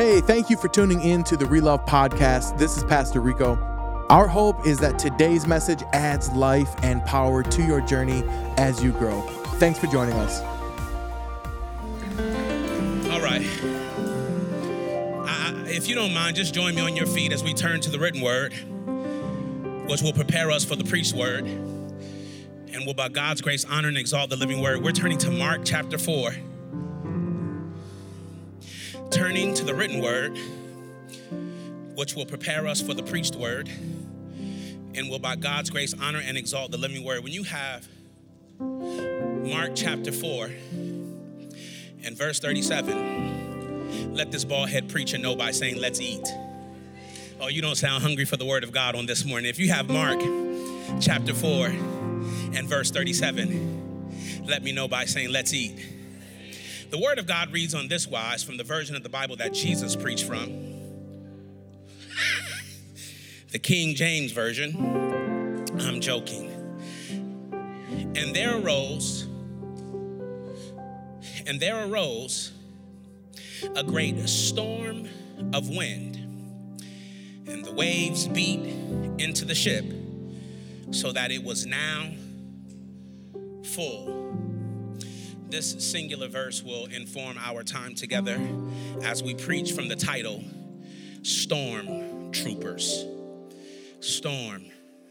Hey, thank you for tuning in to the Relove Podcast. This is Pastor Rico. Our hope is that today's message adds life and power to your journey as you grow. Thanks for joining us. All right. I, if you don't mind, just join me on your feet as we turn to the written word, which will prepare us for the preached word, and will, by God's grace, honor and exalt the living word. We're turning to Mark chapter 4 the written word, which will prepare us for the preached word, and will by God's grace honor and exalt the living word. When you have Mark chapter 4 and verse 37, let this bald head preacher know by saying, Let's eat. Oh, you don't sound hungry for the word of God on this morning. If you have Mark chapter 4 and verse 37, let me know by saying, Let's eat. The Word of God reads on this wise from the version of the Bible that Jesus preached from. the King James Version. I'm joking. And there arose, and there arose a great storm of wind, and the waves beat into the ship, so that it was now full this singular verse will inform our time together as we preach from the title Storm Troopers. Storm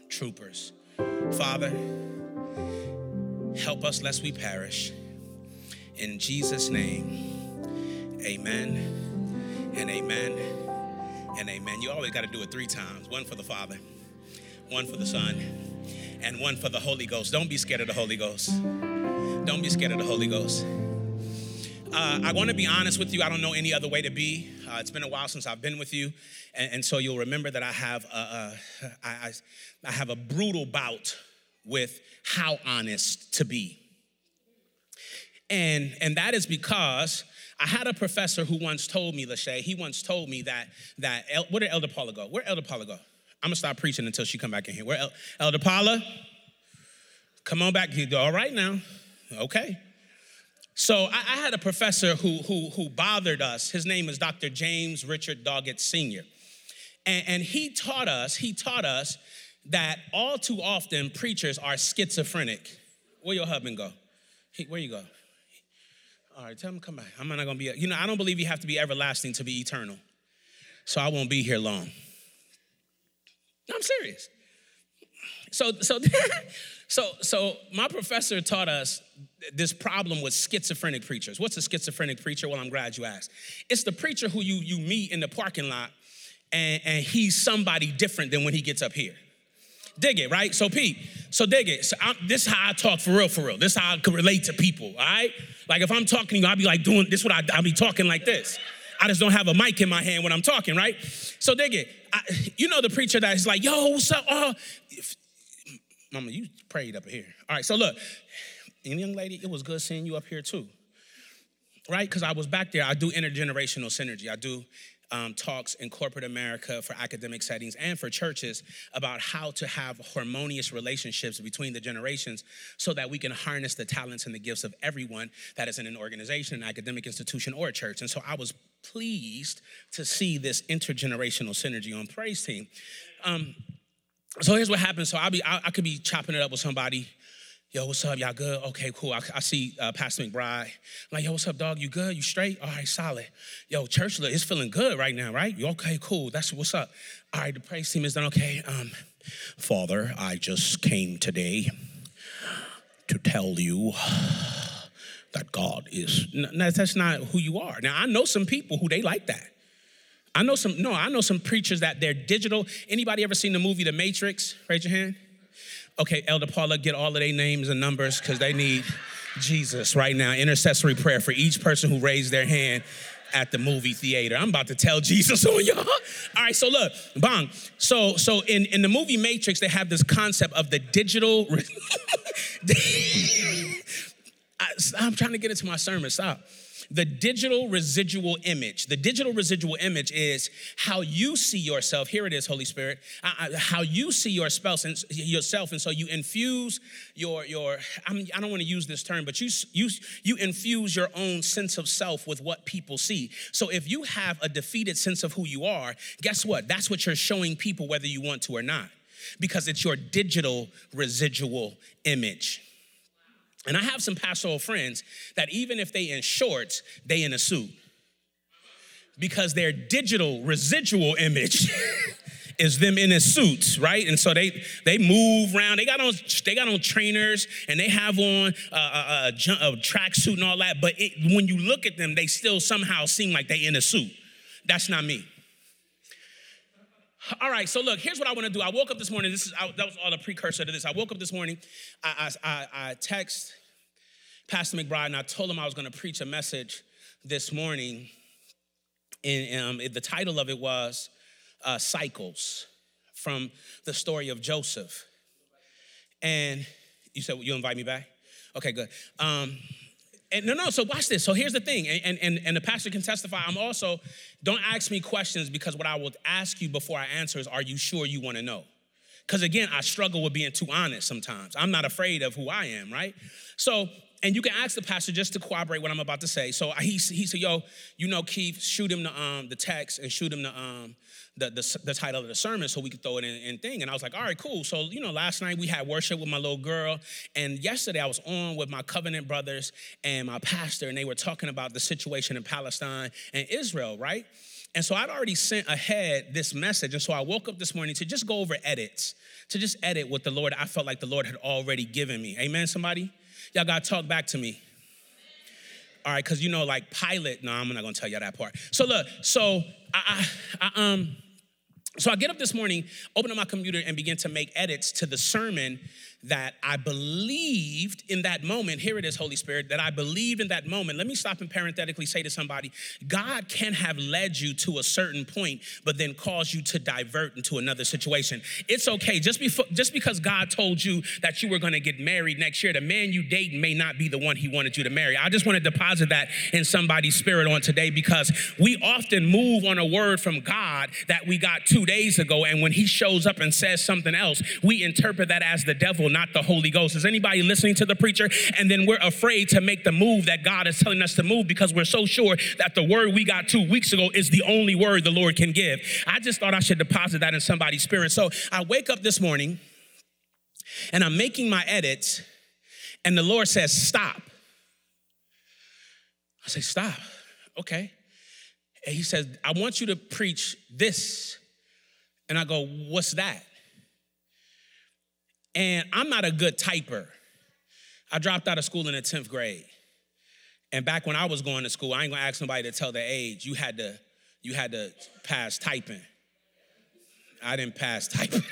Troopers. Father, help us lest we perish. In Jesus' name, amen and amen and amen. You always got to do it three times one for the Father, one for the Son, and one for the Holy Ghost. Don't be scared of the Holy Ghost. Don't be scared of the Holy Ghost. Uh, I want to be honest with you. I don't know any other way to be. Uh, it's been a while since I've been with you, and, and so you'll remember that I have a, a, I, I have a brutal bout with how honest to be, and and that is because I had a professor who once told me, Lachey, he once told me that that El, where did Elder Paula go? Where Elder Paula go? I'm gonna stop preaching until she come back in here. Where El, Elder Paula? Come on back. All right now. Okay. So I, I, had a professor who, who, who bothered us. His name is Dr. James Richard Doggett Sr. And, and he taught us, he taught us that all too often preachers are schizophrenic. Where your husband go? He, where you go? All right, tell him come back. I'm not gonna be, you know, I don't believe you have to be everlasting to be eternal. So I won't be here long. I'm serious. So, so So, so my professor taught us this problem with schizophrenic preachers. What's a schizophrenic preacher? Well, I'm glad you asked. It's the preacher who you, you meet in the parking lot and, and he's somebody different than when he gets up here. Dig it, right? So, Pete, so dig it. So I'm, this is how I talk for real, for real. This is how I can relate to people, all right? Like if I'm talking to you, I'll be like doing this, what I, I'll be talking like this. I just don't have a mic in my hand when I'm talking, right? So dig it. I, you know the preacher that is like, yo, what's up? Oh, Mama, you prayed up here. All right, so look, and young lady, it was good seeing you up here too. Right? Because I was back there. I do intergenerational synergy. I do um, talks in corporate America for academic settings and for churches about how to have harmonious relationships between the generations so that we can harness the talents and the gifts of everyone that is in an organization, an academic institution, or a church. And so I was pleased to see this intergenerational synergy on Praise Team. Um, so here's what happens. So I'll be, I, I, could be chopping it up with somebody. Yo, what's up? Y'all good? Okay, cool. I, I see uh, Pastor McBride. I'm like, yo, what's up, dog? You good? You straight? All right, solid. Yo, church is feeling good right now, right? You okay? Cool. That's what's up. All right, the praise team is done. Okay. Um, Father, I just came today to tell you that God is. No, that's not who you are. Now I know some people who they like that. I know some, no, I know some preachers that they're digital. Anybody ever seen the movie The Matrix? Raise your hand. Okay, Elder Paula, get all of their names and numbers because they need Jesus right now. Intercessory prayer for each person who raised their hand at the movie theater. I'm about to tell Jesus on y'all. All right, so look, bong. So, so in, in the movie Matrix, they have this concept of the digital. I'm trying to get into my sermon. Stop. The digital residual image. The digital residual image is how you see yourself. Here it is, Holy Spirit. how you see yourself, and yourself, and so you infuse your your. I, mean, I don't want to use this term, but you you you infuse your own sense of self with what people see. So if you have a defeated sense of who you are, guess what? That's what you're showing people, whether you want to or not, because it's your digital residual image. And I have some pastoral friends that even if they in shorts, they in a suit. Because their digital residual image is them in a suits, right? And so they they move around. They got on they got on trainers and they have on a, a, a, a tracksuit and all that. But it, when you look at them, they still somehow seem like they in a suit. That's not me. All right, so look, here's what I want to do. I woke up this morning. This is I, that was all a precursor to this. I woke up this morning. I I, I, text Pastor McBride and I told him I was going to preach a message this morning. And um, the title of it was uh, "Cycles" from the story of Joseph. And you said you invite me back. Okay, good. Um, and no, no, so watch this. So here's the thing, and, and, and the pastor can testify. I'm also, don't ask me questions because what I will ask you before I answer is, are you sure you want to know? Because again, I struggle with being too honest sometimes. I'm not afraid of who I am, right? So, and you can ask the pastor just to corroborate what I'm about to say. So he, he said, yo, you know, Keith, shoot him the, um, the text and shoot him the, um, the, the, the, title of the sermon so we could throw it in, in thing. And I was like, all right, cool. So, you know, last night we had worship with my little girl. And yesterday I was on with my covenant brothers and my pastor, and they were talking about the situation in Palestine and Israel, right? And so I'd already sent ahead this message. And so I woke up this morning to just go over edits, to just edit what the Lord, I felt like the Lord had already given me. Amen, somebody? Y'all got to talk back to me. All right, because you know, like Pilate, no, I'm not gonna tell y'all that part. So look, so I, I, I um, so I get up this morning, open up my computer, and begin to make edits to the sermon that I believed in that moment. Here it is, Holy Spirit, that I believed in that moment. Let me stop and parenthetically say to somebody God can have led you to a certain point, but then cause you to divert into another situation. It's okay. Just, before, just because God told you that you were going to get married next year, the man you date may not be the one he wanted you to marry. I just want to deposit that in somebody's spirit on today because we often move on a word from God that we got two days ago, and when he shows up and says something else, we interpret that as the devil not the Holy Ghost. Is anybody listening to the preacher? And then we're afraid to make the move that God is telling us to move because we're so sure that the word we got two weeks ago is the only word the Lord can give. I just thought I should deposit that in somebody's spirit. So I wake up this morning and I'm making my edits, and the Lord says, Stop. I say, Stop. Okay. And he says, I want you to preach this. And I go, What's that? And I'm not a good typer. I dropped out of school in the 10th grade. And back when I was going to school, I ain't gonna ask somebody to tell their age. You had to, you had to pass typing. I didn't pass typing.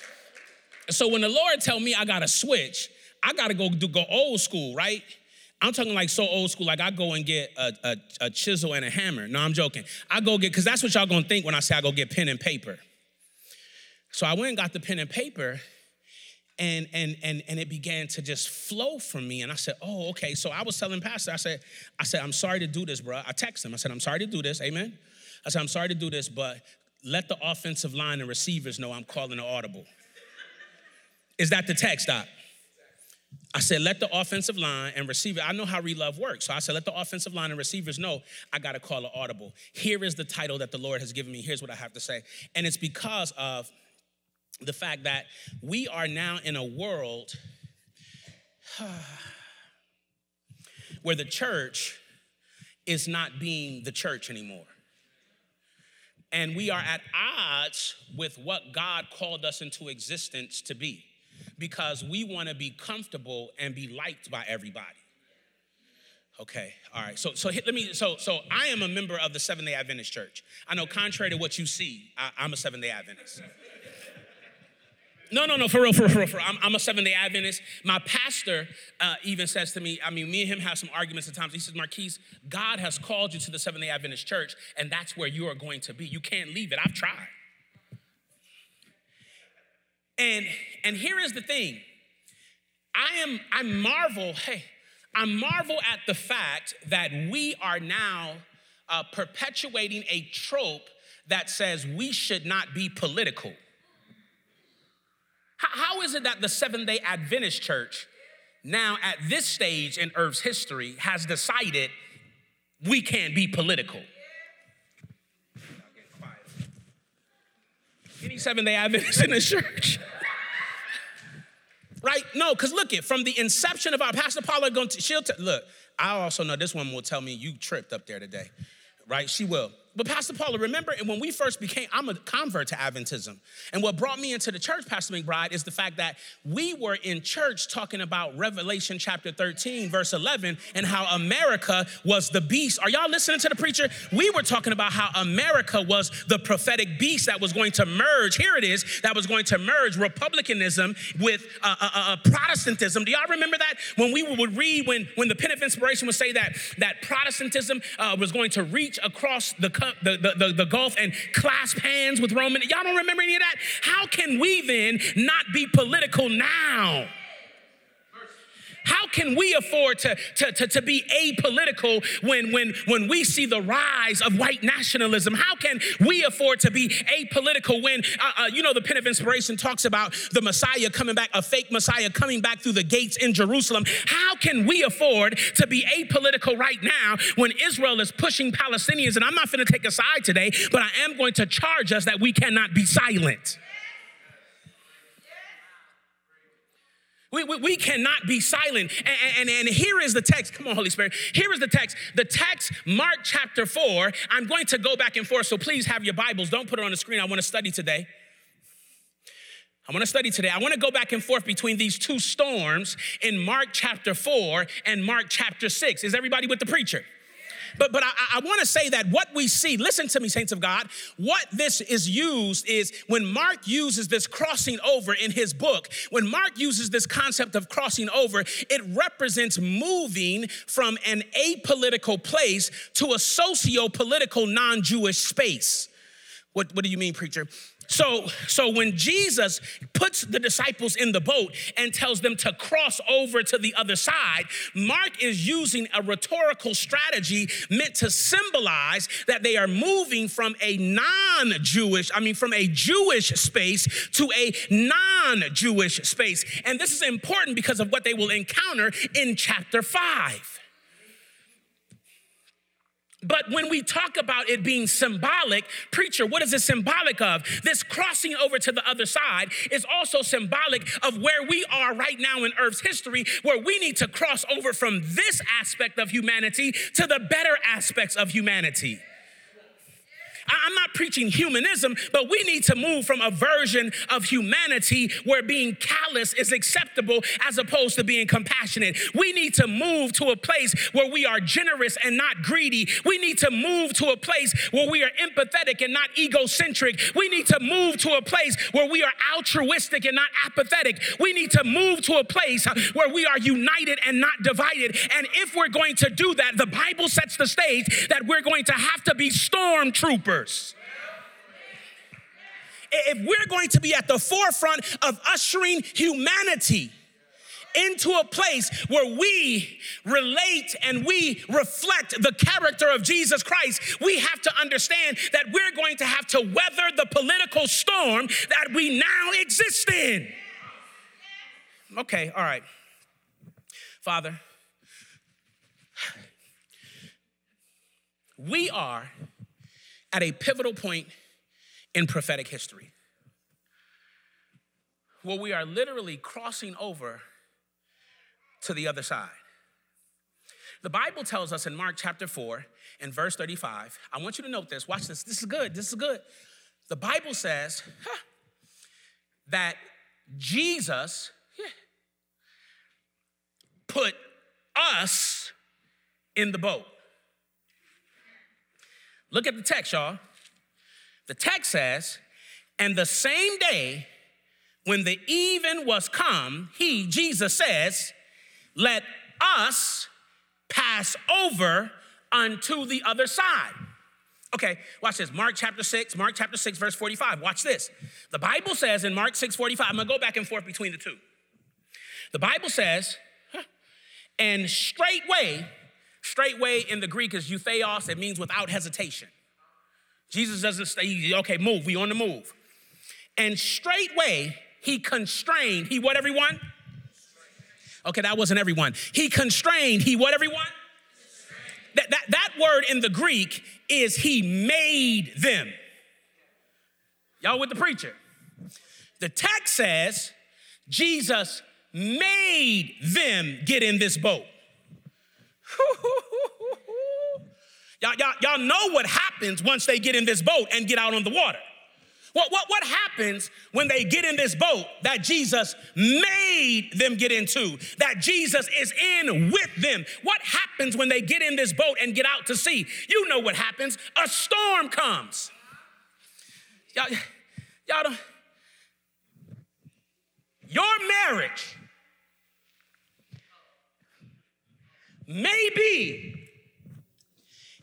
so when the Lord tell me I gotta switch, I gotta go do go old school, right? I'm talking like so old school, like I go and get a, a, a chisel and a hammer. No, I'm joking. I go get, because that's what y'all gonna think when I say I go get pen and paper. So I went and got the pen and paper, and and and and it began to just flow from me and i said oh okay so i was telling pastor i said i said i'm sorry to do this bro i texted him i said i'm sorry to do this amen i said i'm sorry to do this but let the offensive line and receivers know i'm calling an audible is that the text Doc? I said, let the offensive line and receiver, I know how relove works. So I said, let the offensive line and receivers know I got to call an audible. Here is the title that the Lord has given me. Here's what I have to say. And it's because of the fact that we are now in a world where the church is not being the church anymore. And we are at odds with what God called us into existence to be because we want to be comfortable and be liked by everybody. Okay, all right. So, so let me. So, so I am a member of the Seventh Day Adventist Church. I know, contrary to what you see, I, I'm a Seventh Day Adventist. No, no, no, for real, for real, for real. For real. I'm, I'm, a Seventh day Adventist. My pastor uh, even says to me, I mean, me and him have some arguments at times. He says, Marques, God has called you to the Seventh day Adventist church, and that's where you are going to be. You can't leave it. I've tried. And, and here is the thing I am, I marvel, hey, I marvel at the fact that we are now uh, perpetuating a trope that says we should not be political. How, is it that the Seventh day Adventist Church, now at this stage in Earth's history, has decided we can't be political? Any Seventh day Adventist in the church? right? No, because look it from the inception of our Pastor Paula going to she'll t- look. I also know this woman will tell me you tripped up there today, right? She will. But Pastor Paula, remember when we first became, I'm a convert to Adventism. And what brought me into the church, Pastor McBride, is the fact that we were in church talking about Revelation chapter 13, verse 11, and how America was the beast. Are y'all listening to the preacher? We were talking about how America was the prophetic beast that was going to merge. Here it is, that was going to merge republicanism with uh, uh, uh, Protestantism. Do y'all remember that? When we would read, when, when the pen of inspiration would say that, that Protestantism uh, was going to reach across the the, the, the, the Gulf and clasp hands with Roman. Y'all don't remember any of that? How can we then not be political now? How can we afford to, to, to, to, be apolitical when, when, when we see the rise of white nationalism? How can we afford to be apolitical when, uh, uh, you know, the pen of inspiration talks about the Messiah coming back, a fake Messiah coming back through the gates in Jerusalem? How can we afford to be apolitical right now when Israel is pushing Palestinians? And I'm not going to take a side today, but I am going to charge us that we cannot be silent. We, we, we, cannot be silent. And, and, and here is the text. Come on, Holy Spirit. Here is the text. The text, Mark chapter 4. I'm going to go back and forth, so please have your Bibles. Don't put it on the screen. I want to study today. I want to study today. I want to go back and forth between these two storms in Mark chapter 4 and Mark chapter 6. Is everybody with the preacher? But, but I, I want to say that what we see, listen to me, saints of God, what this is used is when Mark uses this crossing over in his book, when Mark uses this concept of crossing over, it represents moving from an apolitical place to a socio political non Jewish space. What, what do you mean, preacher? So, so when Jesus puts the disciples in the boat and tells them to cross over to the other side, Mark is using a rhetorical strategy meant to symbolize that they are moving from a non-Jewish, I mean from a Jewish space to a non-Jewish space. And this is important because of what they will encounter in chapter 5. But when we talk about it being symbolic, preacher, what is it symbolic of? This crossing over to the other side is also symbolic of where we are right now in Earth's history, where we need to cross over from this aspect of humanity to the better aspects of humanity. I'm not preaching humanism, but we need to move from a version of humanity where being callous is acceptable as opposed to being compassionate. We need to move to a place where we are generous and not greedy. We need to move to a place where we are empathetic and not egocentric. We need to move to a place where we are altruistic and not apathetic. We need to move to a place where we are united and not divided. And if we're going to do that, the Bible sets the stage that we're going to have to be stormtroopers. If we're going to be at the forefront of ushering humanity into a place where we relate and we reflect the character of Jesus Christ, we have to understand that we're going to have to weather the political storm that we now exist in. Okay, all right. Father, we are at a pivotal point in prophetic history where we are literally crossing over to the other side. The Bible tells us in Mark chapter 4 and verse 35, I want you to note this. Watch this. This is good. This is good. The Bible says huh, that Jesus yeah, put us in the boat. Look at the text, y'all. The text says, and the same day when the even was come, he, Jesus says, let us pass over unto the other side. Okay, watch this. Mark chapter 6, Mark chapter 6, verse 45. Watch this. The Bible says in Mark 6 45, I'm gonna go back and forth between the two. The Bible says, And straightway, straightway in the Greek is euthaos, it means without hesitation. Jesus doesn't say, okay, move, we on the move. And straightway, he constrained, he what everyone? Okay, that wasn't everyone. He constrained, he what everyone? That, that, that word in the Greek is he made them. Y'all with the preacher? The text says Jesus made them get in this boat. y'all, y'all, y'all know what happens once they get in this boat and get out on the water. What, what, what happens when they get in this boat that Jesus made them get into, that Jesus is in with them? What happens when they get in this boat and get out to sea? You know what happens. A storm comes. Y'all, y'all don't. Your marriage may be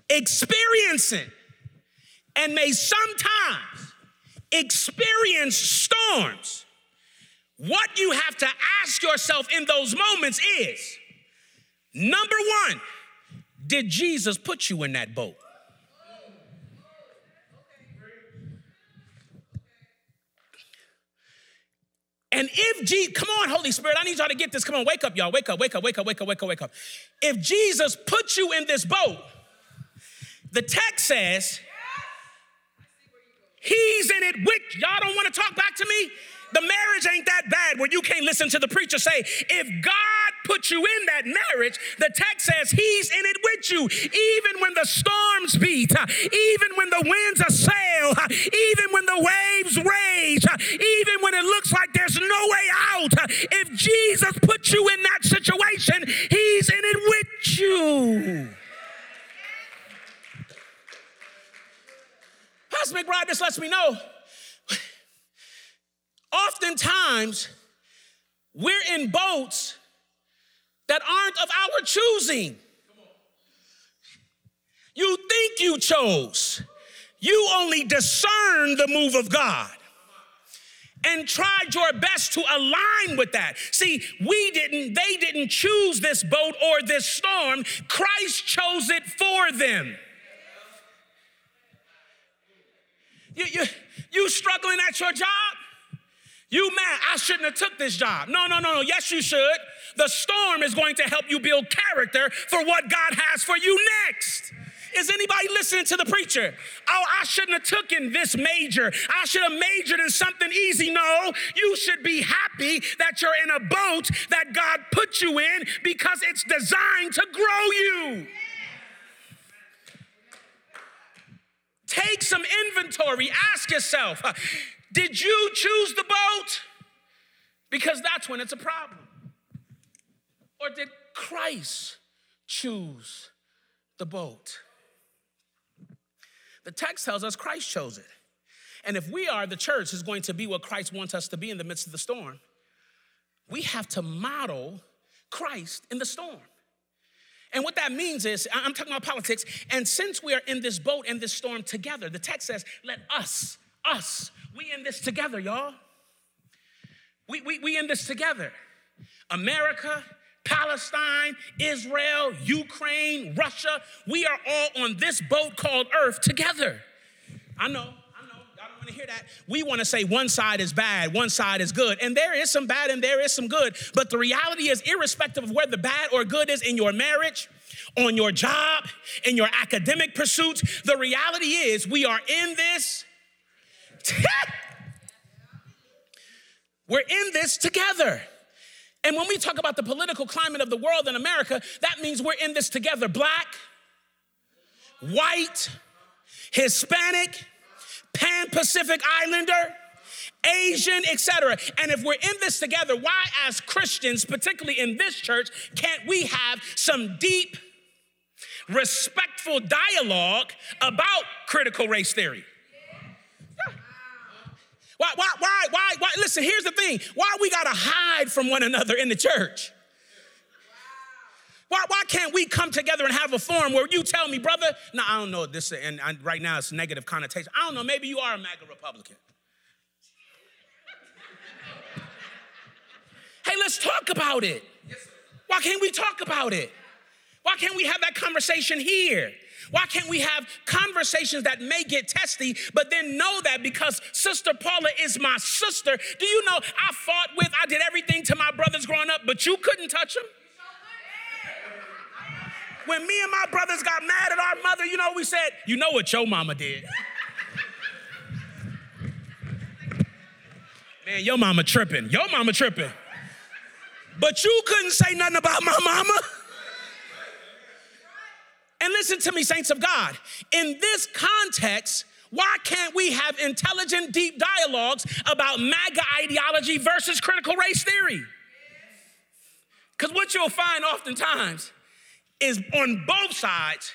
experiencing and may sometimes experience storms. What you have to ask yourself in those moments is number one, did Jesus put you in that boat? And if Jesus, come on, Holy Spirit, I need y'all to get this. Come on, wake up, y'all. Wake up, wake up, wake up, wake up, wake up, wake up. If Jesus put you in this boat, the text says, He's in it with y'all. Don't want to talk back to me? The marriage ain't that bad where you can't listen to the preacher say, if God put you in that marriage, the text says he's in it with you. Even when the storms beat, even when the winds assail, even when the waves rage, even when it looks like there's no way out, if Jesus put you in that situation, he's in it with you. Pastor McBride, this lets me know oftentimes we're in boats that aren't of our choosing. You think you chose, you only discern the move of God and tried your best to align with that. See, we didn't, they didn't choose this boat or this storm, Christ chose it for them. You, you, you struggling at your job? You mad, I shouldn't have took this job. No, no, no, no. Yes, you should. The storm is going to help you build character for what God has for you next. Is anybody listening to the preacher? Oh, I shouldn't have taken this major. I should have majored in something easy. No, you should be happy that you're in a boat that God put you in because it's designed to grow you. Take some inventory. Ask yourself uh, did you choose the boat? Because that's when it's a problem. Or did Christ choose the boat? The text tells us Christ chose it. And if we are the church is going to be what Christ wants us to be in the midst of the storm, we have to model Christ in the storm. And what that means is, I'm talking about politics, and since we are in this boat and this storm together, the text says, let us, us, we in this together, y'all. We, we, we in this together. America, Palestine, Israel, Ukraine, Russia, we are all on this boat called Earth together. I know, I know, y'all don't want to hear that. We want to say one side is bad, one side is good, and there is some bad and there is some good. But the reality is, irrespective of where the bad or good is in your marriage, on your job, in your academic pursuits, the reality is we are in this We're in this together. And when we talk about the political climate of the world in America, that means we're in this together black, white, Hispanic, Pan Pacific Islander. Asian, etc. And if we're in this together, why, as Christians, particularly in this church, can't we have some deep, respectful dialogue about critical race theory? Why, why, why, why, why? Listen, here's the thing. Why we gotta hide from one another in the church? Why, why can't we come together and have a forum where you tell me, brother, no, I don't know this, and, and right now it's negative connotation. I don't know, maybe you are a MAGA Republican. hey, let's talk about it. Why can't we talk about it? Why can't we have that conversation here? Why can't we have conversations that may get testy, but then know that because Sister Paula is my sister? Do you know I fought with, I did everything to my brothers growing up, but you couldn't touch them? When me and my brothers got mad at our mother, you know, we said, You know what your mama did. Man, your mama tripping. Your mama tripping. But you couldn't say nothing about my mama. And listen to me, saints of God. In this context, why can't we have intelligent, deep dialogues about MAGA ideology versus critical race theory? Because what you'll find oftentimes is on both sides,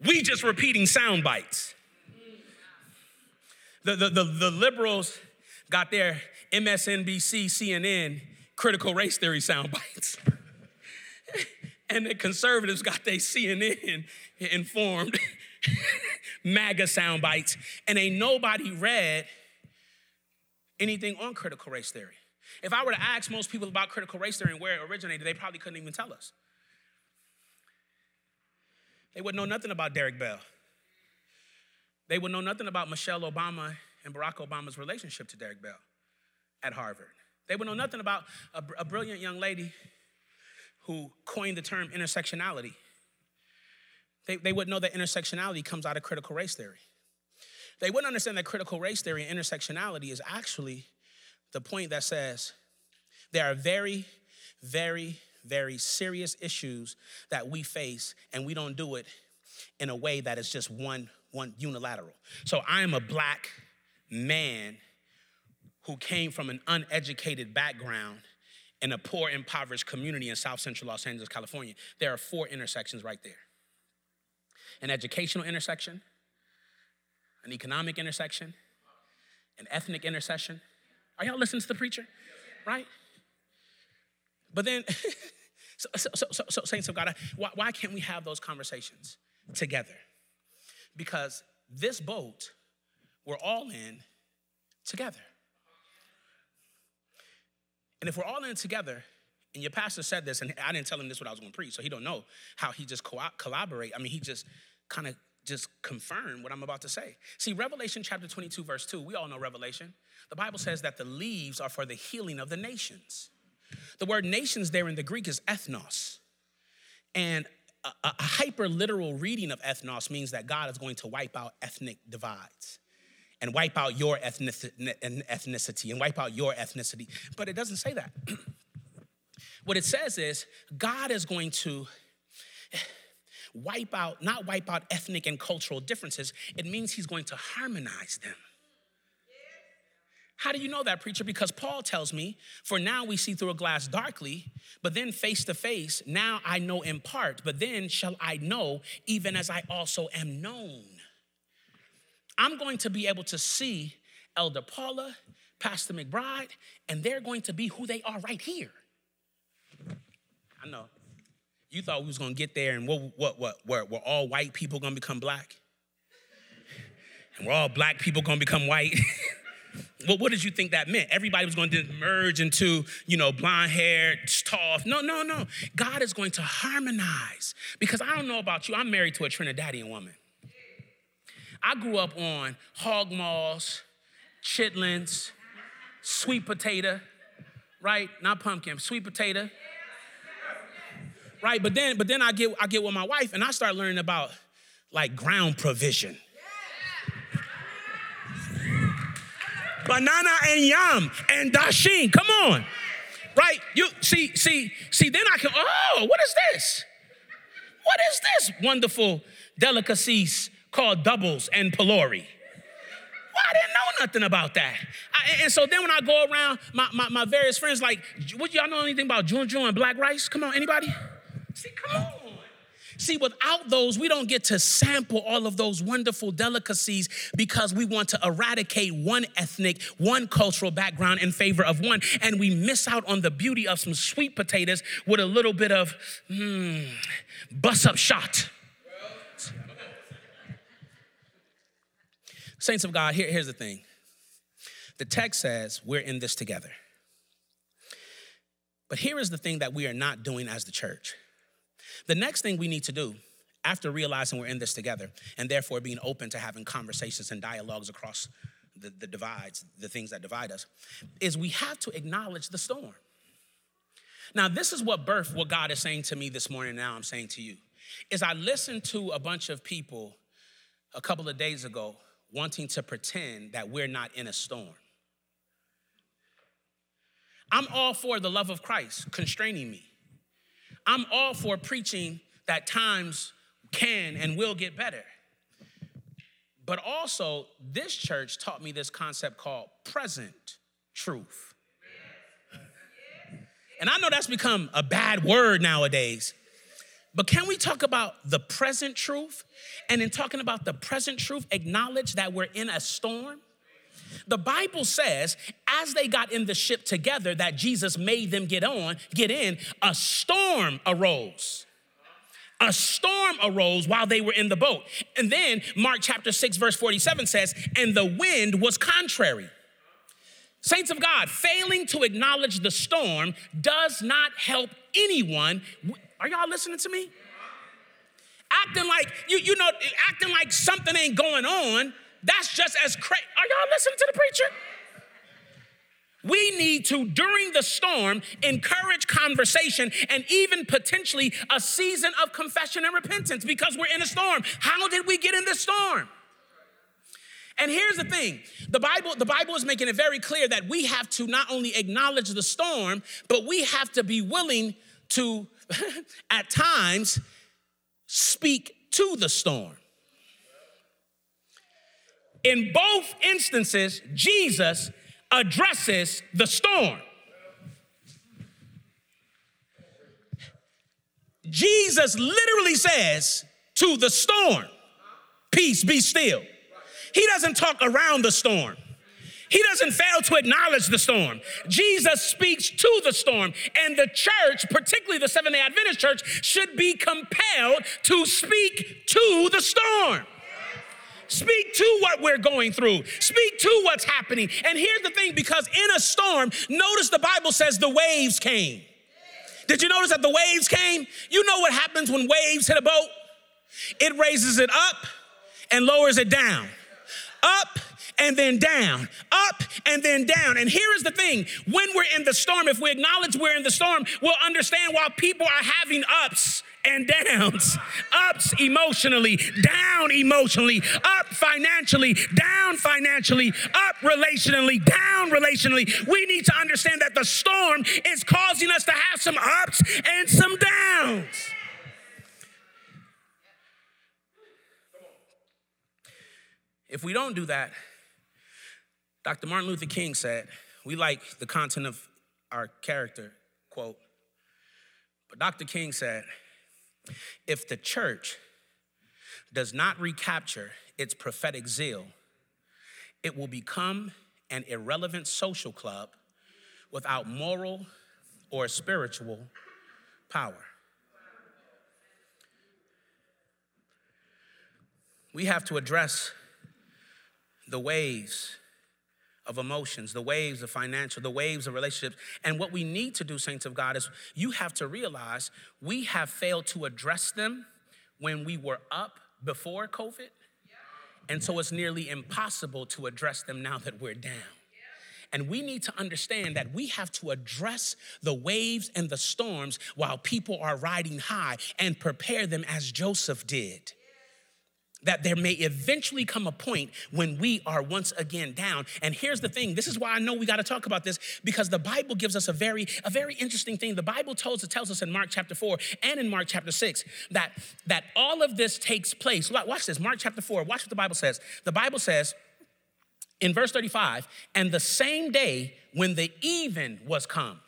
we just repeating sound bites. The, the, the, the liberals got their MSNBC, CNN critical race theory sound bites. and the conservatives got their CNN informed MAGA sound bites, and ain't nobody read anything on critical race theory. If I were to ask most people about critical race theory and where it originated, they probably couldn't even tell us. They would know nothing about Derek Bell. They would know nothing about Michelle Obama and Barack Obama's relationship to Derek Bell at Harvard. They would know nothing about a, a brilliant young lady who coined the term intersectionality. They, they wouldn't know that intersectionality comes out of critical race theory. They wouldn't understand that critical race theory and intersectionality is actually the point that says there are very, very, very serious issues that we face, and we don't do it in a way that is just one, one unilateral. So I am a black man who came from an uneducated background in a poor, impoverished community in South Central Los Angeles, California. There are four intersections right there an educational intersection, an economic intersection, an ethnic intersection. Are y'all listening to the preacher? Right? But then, so, so, so, so, saints of God, why, why can't we have those conversations together? Because this boat, we're all in together. And if we're all in it together, and your pastor said this, and I didn't tell him this what I was going to preach, so he don't know how he just co- collaborate. I mean, he just kind of just confirmed what I'm about to say. See, Revelation chapter 22, verse 2, we all know Revelation. The Bible says that the leaves are for the healing of the nations. The word nations there in the Greek is ethnos. And a, a hyper literal reading of ethnos means that God is going to wipe out ethnic divides and wipe out your ethnicity and wipe out your ethnicity. But it doesn't say that. what it says is God is going to wipe out, not wipe out ethnic and cultural differences, it means he's going to harmonize them. How do you know that, preacher? Because Paul tells me, for now we see through a glass darkly, but then face to face, now I know in part, but then shall I know even as I also am known. I'm going to be able to see Elder Paula, Pastor McBride, and they're going to be who they are right here. I know. You thought we was gonna get there and what what what were, were all white people gonna become black? And we're all black people gonna become white. well, what did you think that meant? Everybody was going to merge into, you know, blonde hair, tall. No, no, no. God is going to harmonize. Because I don't know about you, I'm married to a Trinidadian woman. I grew up on hog maws, chitlins, sweet potato, right? Not pumpkin, sweet potato. Right, but then but then I get I get with my wife and I start learning about like ground provision. Banana and yam and dasheen. Come on. Right? You see, see, see, then I can, oh, what is this? What is this wonderful delicacies called doubles and pholourie. Well, I didn't know nothing about that. I, and so then when I go around, my, my, my various friends like, would y'all know anything about Jun and black rice? Come on, anybody? See, come on. See, without those, we don't get to sample all of those wonderful delicacies because we want to eradicate one ethnic, one cultural background in favor of one. And we miss out on the beauty of some sweet potatoes with a little bit of, hmm, buss up shut. Saints of God, here, here's the thing. The text says we're in this together. But here is the thing that we are not doing as the church. The next thing we need to do after realizing we're in this together and therefore being open to having conversations and dialogues across the, the divides, the things that divide us, is we have to acknowledge the storm. Now, this is what birth, what God is saying to me this morning, now I'm saying to you, is I listened to a bunch of people a couple of days ago wanting to pretend that we're not in a storm. I'm all for the love of Christ constraining me. I'm all for preaching that times can and will get better. But also, this church taught me this concept called present truth. And I know that's become a bad word nowadays. But can we talk about the present truth? And in talking about the present truth, acknowledge that we're in a storm? The Bible says, as they got in the ship together that Jesus made them get on, get in, a storm arose a storm arose while they were in the boat. And then Mark chapter 6, verse 47 says, and the wind was contrary. Saints of God, failing to acknowledge the storm does not help anyone. Are y'all listening to me? Acting like you, you know, acting like something ain't going on, that's just as crazy. Are y'all listening to the preacher? We need to, during the storm, encourage conversation and even potentially a season of confession and repentance because we're in a storm. How did we get in this storm? And here's the thing the Bible, the Bible is making it very clear that we have to not only acknowledge the storm, but we have to be willing to, at times, speak to the storm. In both instances, Jesus addresses the storm. Jesus literally says to the storm, Peace, be still. He doesn't talk around the storm. He doesn't fail to acknowledge the storm. Jesus speaks to the storm, and the church, particularly the Seventh day Adventist church, should be compelled to speak to the storm. Speak to what we're going through. Speak to what's happening. And here's the thing because in a storm, notice the Bible says the waves came. Did you notice that the waves came? You know what happens when waves hit a boat? It raises it up and lowers it down. Up and then down, up and then down. And here is the thing when we're in the storm, if we acknowledge we're in the storm, we'll understand why people are having ups and downs ups emotionally, down emotionally, up financially, down financially, up relationally, down relationally. We need to understand that the storm is causing us to have some ups and some downs. If we don't do that, Dr. Martin Luther King said, we like the content of our character, quote. But Dr. King said, if the church does not recapture its prophetic zeal, it will become an irrelevant social club without moral or spiritual power. We have to address the waves of emotions, the waves of financial, the waves of relationships. And what we need to do, saints of God, is you have to realize we have failed to address them when we were up before COVID. And so it's nearly impossible to address them now that we're down. And we need to understand that we have to address the waves and the storms while people are riding high and prepare them as Joseph did that there may eventually come a point when we are once again down. And here's the thing, this is why I know we got to talk about this because the Bible gives us a very a very interesting thing. The Bible tells us tells us in Mark chapter 4 and in Mark chapter 6 that that all of this takes place. Watch this, Mark chapter 4. Watch what the Bible says. The Bible says in verse 35, and the same day when the even was come.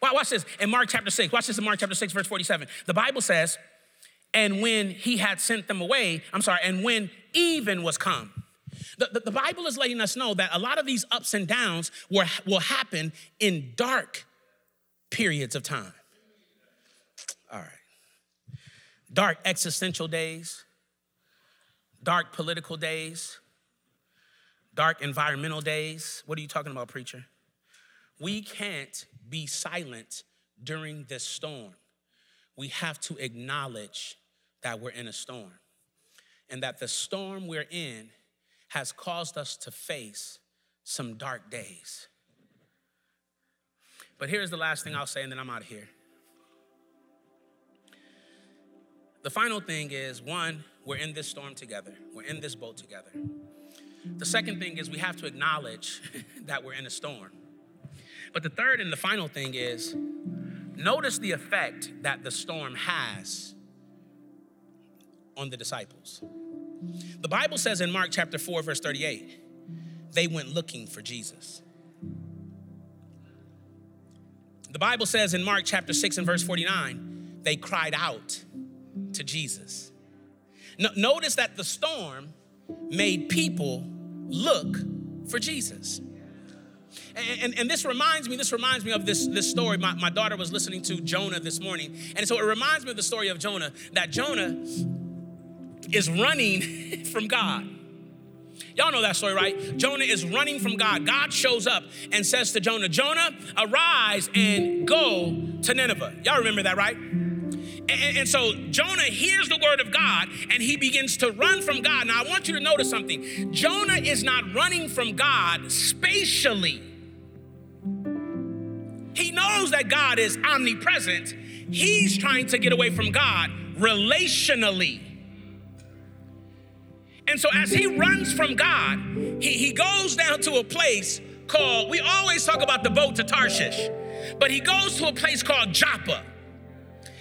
Watch this in Mark chapter 6. Watch this in Mark chapter 6, verse 47. The Bible says, and when he had sent them away, I'm sorry, and when even was come. The, the, the, Bible is letting us know that a lot of these ups and downs were, will happen in dark periods of time. All right. Dark existential days, dark political days, dark environmental days. What are you talking about, preacher? We can't be silent during this storm. We have to acknowledge that we're in a storm and that the storm we're in has caused us to face some dark days. But here's the last thing I'll say, and then I'm out of here. The final thing is one, we're in this storm together, we're in this boat together. The second thing is we have to acknowledge that we're in a storm. But the third and the final thing is notice the effect that the storm has on the disciples. The Bible says in Mark chapter 4, verse 38, they went looking for Jesus. The Bible says in Mark chapter 6 and verse 49, they cried out to Jesus. No, notice that the storm made people look for Jesus. And, and, and, this reminds me, this reminds me of this, this story. My, my daughter was listening to Jonah this morning. And so it reminds me of the story of Jonah, that Jonah is running from God. Y'all know that story, right? Jonah is running from God. God shows up and says to Jonah, Jonah, arise and go to Nineveh. Y'all remember that, right? And, and, so Jonah hears the word of God and he begins to run from God. Now, I want you to notice something Jonah is not running from God spatially, he knows that God is omnipresent. He's trying to get away from God relationally. And so as he runs from God, he, he goes down to a place called, we always talk about the boat to Tarshish, but he goes to a place called Joppa.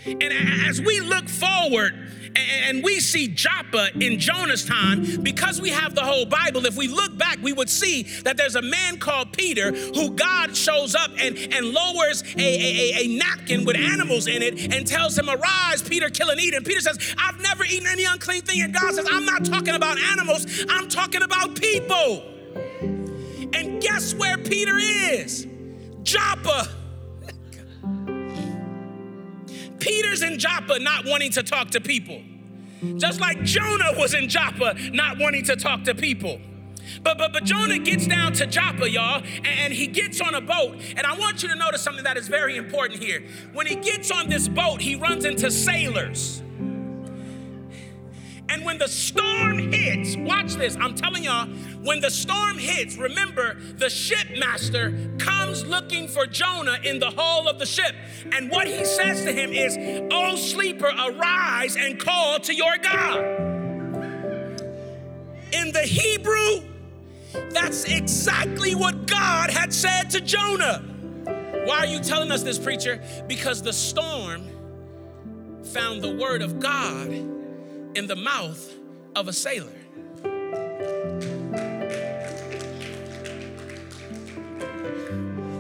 And as we look forward and we see Joppa in Jonah's time, because we have the whole Bible, if we look back, we would see that there's a man called Peter who God shows up and, and lowers a, a, a napkin with animals in it and tells him, Arise, Peter, kill and eat. And Peter says, I've never eaten any unclean thing. And God says, I'm not talking about animals, I'm talking about people. And guess where Peter is? Joppa. Peter's in Joppa not wanting to talk to people. Just like Jonah was in Joppa not wanting to talk to people. But, but, but Jonah gets down to Joppa, y'all, and, and he gets on a boat. And I want you to notice something that is very important here. When he gets on this boat, he runs into sailors. When the storm hits, watch this, I'm telling y'all, when the storm hits, remember the shipmaster comes looking for Jonah in the hull of the ship. And what he says to him is, Oh, sleeper, arise and call to your God. In the Hebrew, that's exactly what God had said to Jonah. Why are you telling us this, preacher? Because the storm found the word of God in the mouth of a sailor.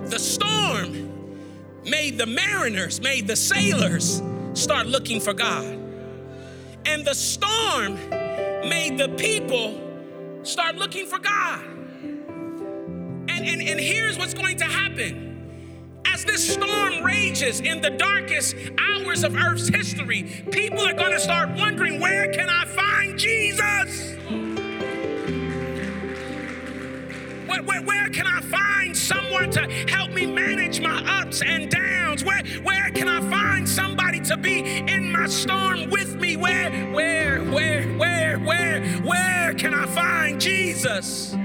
The storm made the mariners, made the sailors start looking for God. And the storm made the people start looking for God. And, and, and here's what's going to happen as this storm rages in the darkest hours of Earth's history, people are going to start wondering where can I find Jesus? Where, where, where, can I find someone to help me manage my ups and downs? Where, where can I find somebody to be in my storm with me? Where, where, where, where, where, where can I find Jesus?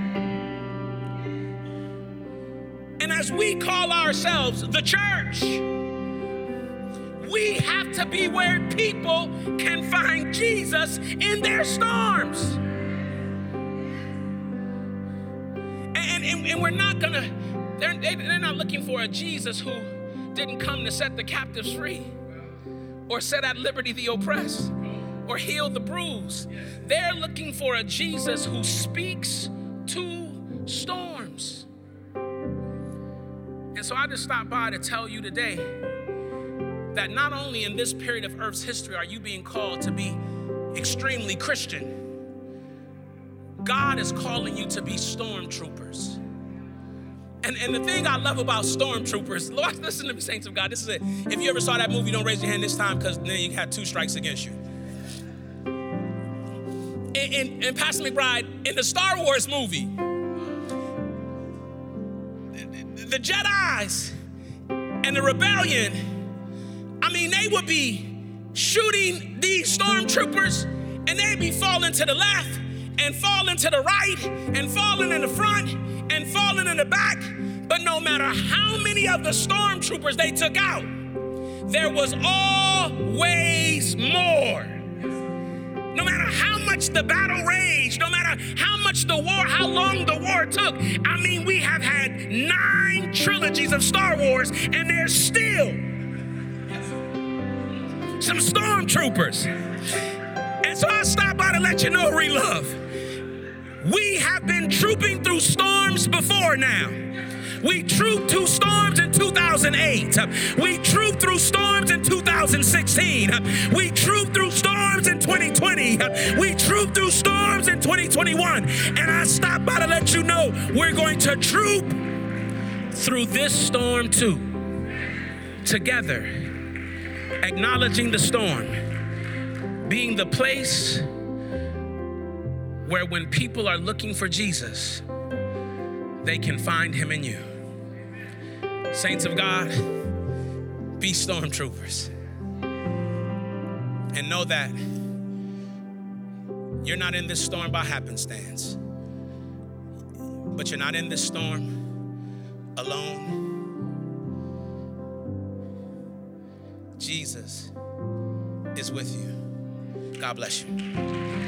As we call ourselves the church, we have to be where people can find Jesus in their storms. And, and, and we're not gonna, they're, they're not looking for a Jesus who didn't come to set the captives free or set at liberty the oppressed or heal the bruised. They're looking for a Jesus who speaks to storms. And so I just stopped by to tell you today that not only in this period of Earth's history are you being called to be extremely Christian, God is calling you to be stormtroopers. And, and the thing I love about stormtroopers, Lord, listen to me, saints of God, this is it. If you ever saw that movie, don't raise your hand this time because then you had two strikes against you. And, and, and Pastor McBride, in the Star Wars movie, the Jedi's And the rebellion, I mean, they would be shooting these stormtroopers and they'd be falling to the left and falling to the right and falling in the front and falling in the back. But no matter how many of the stormtroopers they took out, there was always more. No matter how much the battle raged, no matter how much the war, how long the war took. I mean, we have had nine trilogies of Star Wars, and there's still some stormtroopers. And so I stop by to let you know, Relove. We have been trooping through storms before now. We trooped through storms in 2008. We trooped through storms in 2016. We trooped through storms in 2020. We trooped through storms in 2021. And I stop by to let you know we're going to troop through this storm too. Together, acknowledging the storm, being the place where when people are looking for Jesus, they can find him in you. Saints of God, be stormtroopers. And know that you're not in this storm by happenstance, but you're not in this storm alone. Jesus is with you. God bless you.